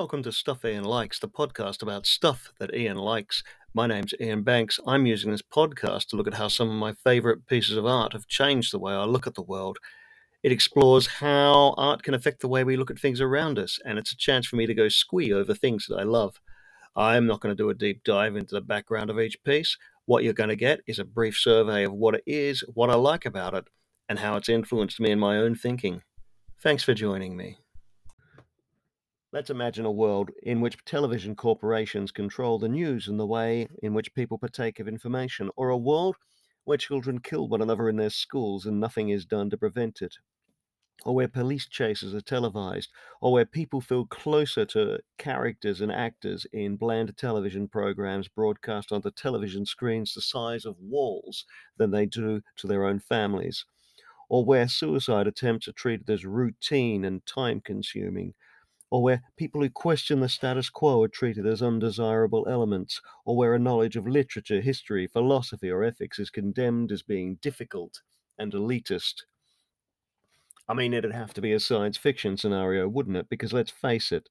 Welcome to Stuff Ian Likes, the podcast about stuff that Ian likes. My name's Ian Banks. I'm using this podcast to look at how some of my favourite pieces of art have changed the way I look at the world. It explores how art can affect the way we look at things around us, and it's a chance for me to go squee over things that I love. I'm not going to do a deep dive into the background of each piece. What you're going to get is a brief survey of what it is, what I like about it, and how it's influenced me in my own thinking. Thanks for joining me. Let's imagine a world in which television corporations control the news and the way in which people partake of information, or a world where children kill one another in their schools and nothing is done to prevent it, or where police chases are televised, or where people feel closer to characters and actors in bland television programs broadcast onto television screens the size of walls than they do to their own families, or where suicide attempts are treated as routine and time consuming or where people who question the status quo are treated as undesirable elements, or where a knowledge of literature, history, philosophy, or ethics is condemned as being difficult and elitist. I mean, it'd have to be a science fiction scenario, wouldn't it? Because let's face it,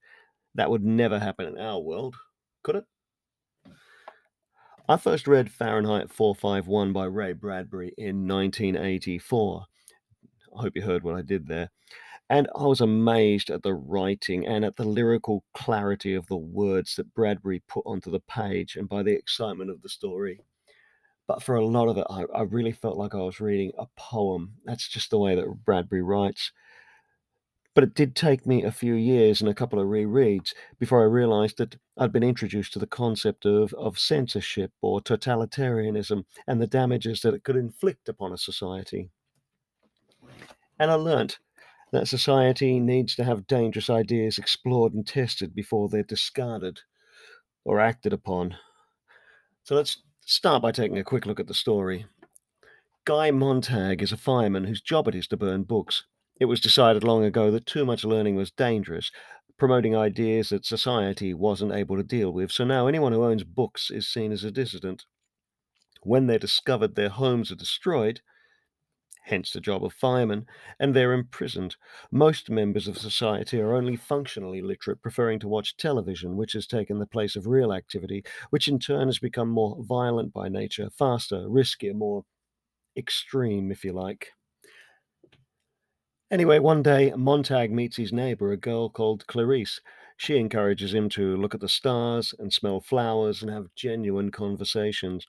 that would never happen in our world, could it? I first read Fahrenheit 451 by Ray Bradbury in 1984. I hope you heard what I did there. And I was amazed at the writing and at the lyrical clarity of the words that Bradbury put onto the page and by the excitement of the story. But for a lot of it, I, I really felt like I was reading a poem. That's just the way that Bradbury writes. But it did take me a few years and a couple of rereads before I realized that I'd been introduced to the concept of, of censorship or totalitarianism and the damages that it could inflict upon a society. And I learnt that society needs to have dangerous ideas explored and tested before they're discarded or acted upon. So let's start by taking a quick look at the story. Guy Montag is a fireman whose job it is to burn books. It was decided long ago that too much learning was dangerous, promoting ideas that society wasn't able to deal with, so now anyone who owns books is seen as a dissident. When they're discovered, their homes are destroyed, hence the job of firemen, and they're imprisoned. Most members of society are only functionally literate, preferring to watch television, which has taken the place of real activity, which in turn has become more violent by nature, faster, riskier, more extreme, if you like. Anyway, one day Montag meets his neighbor, a girl called Clarice. She encourages him to look at the stars and smell flowers and have genuine conversations.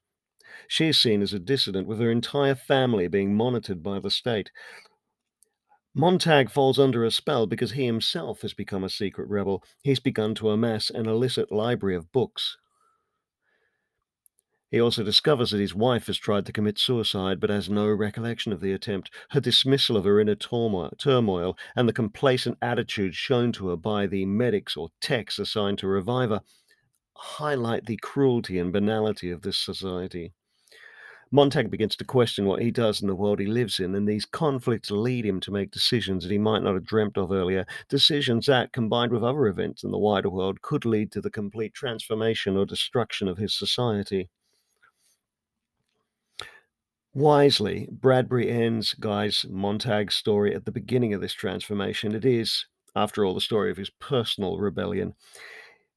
She is seen as a dissident, with her entire family being monitored by the state. Montag falls under a spell because he himself has become a secret rebel. He's begun to amass an illicit library of books. He also discovers that his wife has tried to commit suicide but has no recollection of the attempt. Her dismissal of her inner turmoil and the complacent attitude shown to her by the medics or techs assigned to revive her highlight the cruelty and banality of this society. Montag begins to question what he does in the world he lives in, and these conflicts lead him to make decisions that he might not have dreamt of earlier. Decisions that, combined with other events in the wider world, could lead to the complete transformation or destruction of his society. Wisely, Bradbury ends Guy's Montag's story at the beginning of this transformation. It is, after all, the story of his personal rebellion.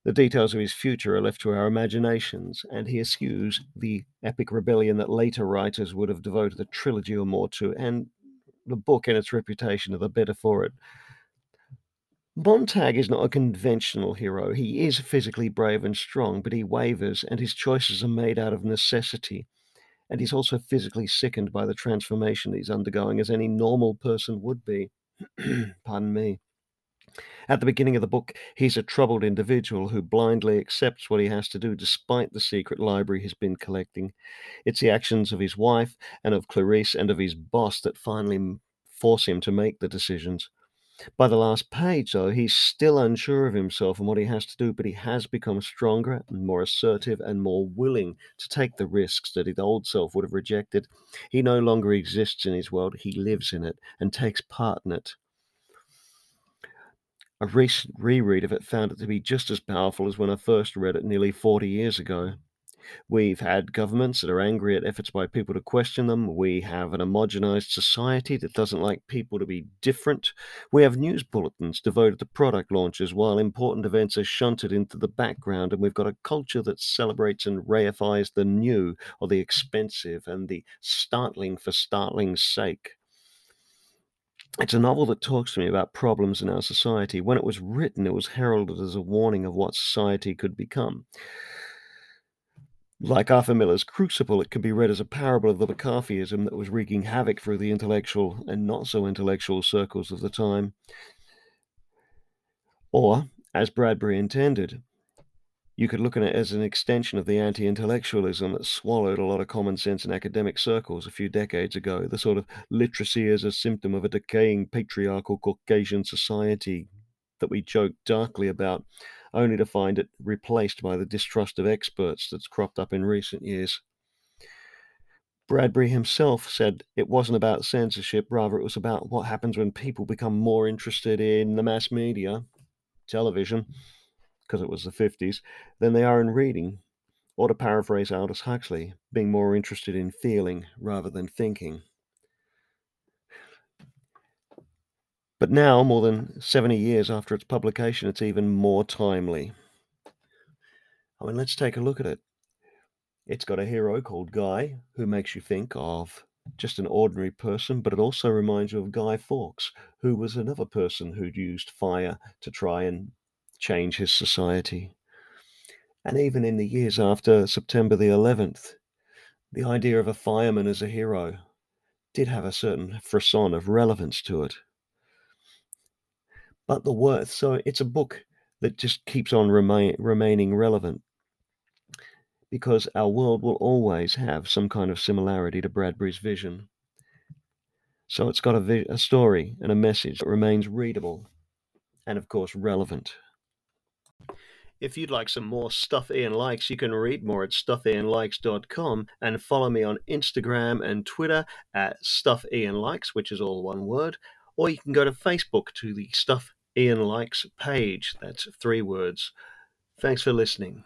The details of his future are left to our imaginations, and he eschews the epic rebellion that later writers would have devoted a trilogy or more to, and the book and its reputation are the better for it. Montag is not a conventional hero. He is physically brave and strong, but he wavers, and his choices are made out of necessity. And he's also physically sickened by the transformation he's undergoing, as any normal person would be. Pardon me. At the beginning of the book, he's a troubled individual who blindly accepts what he has to do despite the secret library he's been collecting. It's the actions of his wife and of Clarice and of his boss that finally force him to make the decisions. By the last page, though, he's still unsure of himself and what he has to do, but he has become stronger and more assertive and more willing to take the risks that his old self would have rejected. He no longer exists in his world, he lives in it and takes part in it. A recent reread of it found it to be just as powerful as when I first read it nearly 40 years ago. We've had governments that are angry at efforts by people to question them. We have an homogenized society that doesn't like people to be different. We have news bulletins devoted to product launches while important events are shunted into the background. And we've got a culture that celebrates and reifies the new or the expensive and the startling for startling's sake. It's a novel that talks to me about problems in our society. When it was written, it was heralded as a warning of what society could become. Like Arthur Miller's Crucible, it can be read as a parable of the McCarthyism that was wreaking havoc through the intellectual and not so intellectual circles of the time. Or, as Bradbury intended, you could look at it as an extension of the anti intellectualism that swallowed a lot of common sense in academic circles a few decades ago, the sort of literacy as a symptom of a decaying patriarchal Caucasian society that we joke darkly about only to find it replaced by the distrust of experts that's cropped up in recent years. Bradbury himself said it wasn't about censorship, rather, it was about what happens when people become more interested in the mass media, television, because it was the 50s, than they are in reading. Or to paraphrase Aldous Huxley, being more interested in feeling rather than thinking. But now, more than 70 years after its publication, it's even more timely. I mean, let's take a look at it. It's got a hero called Guy, who makes you think of just an ordinary person, but it also reminds you of Guy Fawkes, who was another person who'd used fire to try and change his society. And even in the years after September the 11th, the idea of a fireman as a hero did have a certain frisson of relevance to it but the worth. So it's a book that just keeps on remain, remaining relevant because our world will always have some kind of similarity to Bradbury's vision. So it's got a, vi- a story and a message that remains readable and, of course, relevant. If you'd like some more Stuff Ian Likes, you can read more at stuffianlikes.com and follow me on Instagram and Twitter at Stuff Ian Likes, which is all one word, or you can go to Facebook to the Stuff Ian Likes page. That's three words. Thanks for listening.